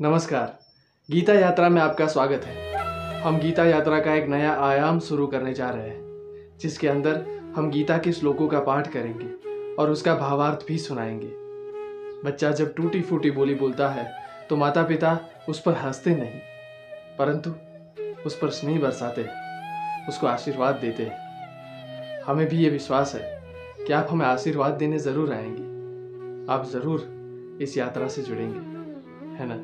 नमस्कार। गीता यात्रा में आपका स्वागत है। हम गीता यात्रा का एक नया आयाम शुरू करने जा रहे हैं, जिसके अंदर हम गीता के श्लोकों का पाठ करेंगे और उसका भावार्थ भी सुनाएँगे। बच्चा जब टूटी फूटी बोली बोलता है तो माता पिता उस पर हँसते नहीं, परंतु उस पर स्नेह बरसाते उसको आशीर्वाद देते हैं। हमें भी ये विश्वास है कि आप हमें आशीर्वाद देने ज़रूर आएँगे। आप ज़रूर इस यात्रा से जुड़ेंगे, है ना?